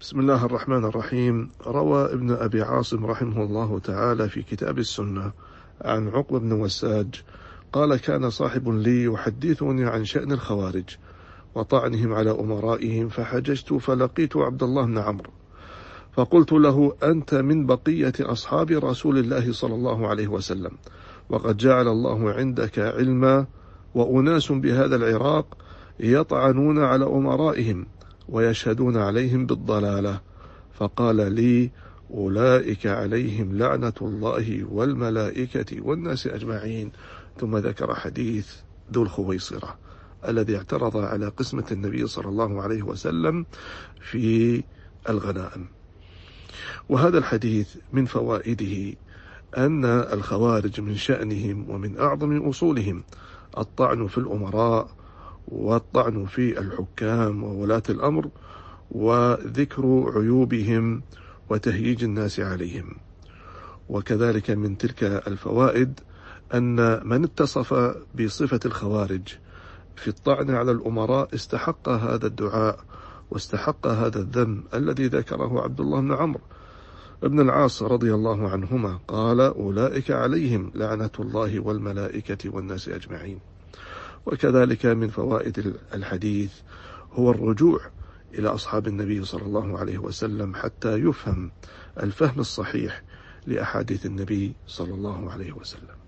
بسم الله الرحمن الرحيم. روى ابن أبي عاصم رحمه الله تعالى في كتاب السنة عن عقبة بن وساج. قال كان صاحب لي يحدثني عن شأن الخوارج وطعنهم على أمرائهم فحججت فلقيت عبد الله بن عمرو. فقلت له أنت من بقية أصحاب رسول الله صلى الله عليه وسلم وقد جعل الله عندك علما وأناس بهذا العراق يطعنون على أمرائهم ويشهدون عليهم بالضلالة. فقال لي أولئك عليهم لعنة الله والملائكة والناس أجمعين. ثم ذكر حديث ذو الخويصرة الذي اعترض على قسمة النبي صلى الله عليه وسلم في الغنائم. وهذا الحديث من فوائده أن الخوارج من شأنهم ومن أعظم أصولهم الطعن في الأمراء والطعن في الحكام وولاة الأمر وذكر عيوبهم وتهييج الناس عليهم. وكذلك من تلك الفوائد أن من اتصف بصفة الخوارج في الطعن على الأمراء استحق هذا الدعاء واستحق هذا الذم الذي ذكره عبد الله بن عمرو ابن العاص رضي الله عنهما. قال أولئك عليهم لعنة الله والملائكة والناس أجمعين. وكذلك من فوائد الحديث هو الرجوع إلى أصحاب النبي صلى الله عليه وسلم حتى يفهم الفهم الصحيح لأحاديث النبي صلى الله عليه وسلم.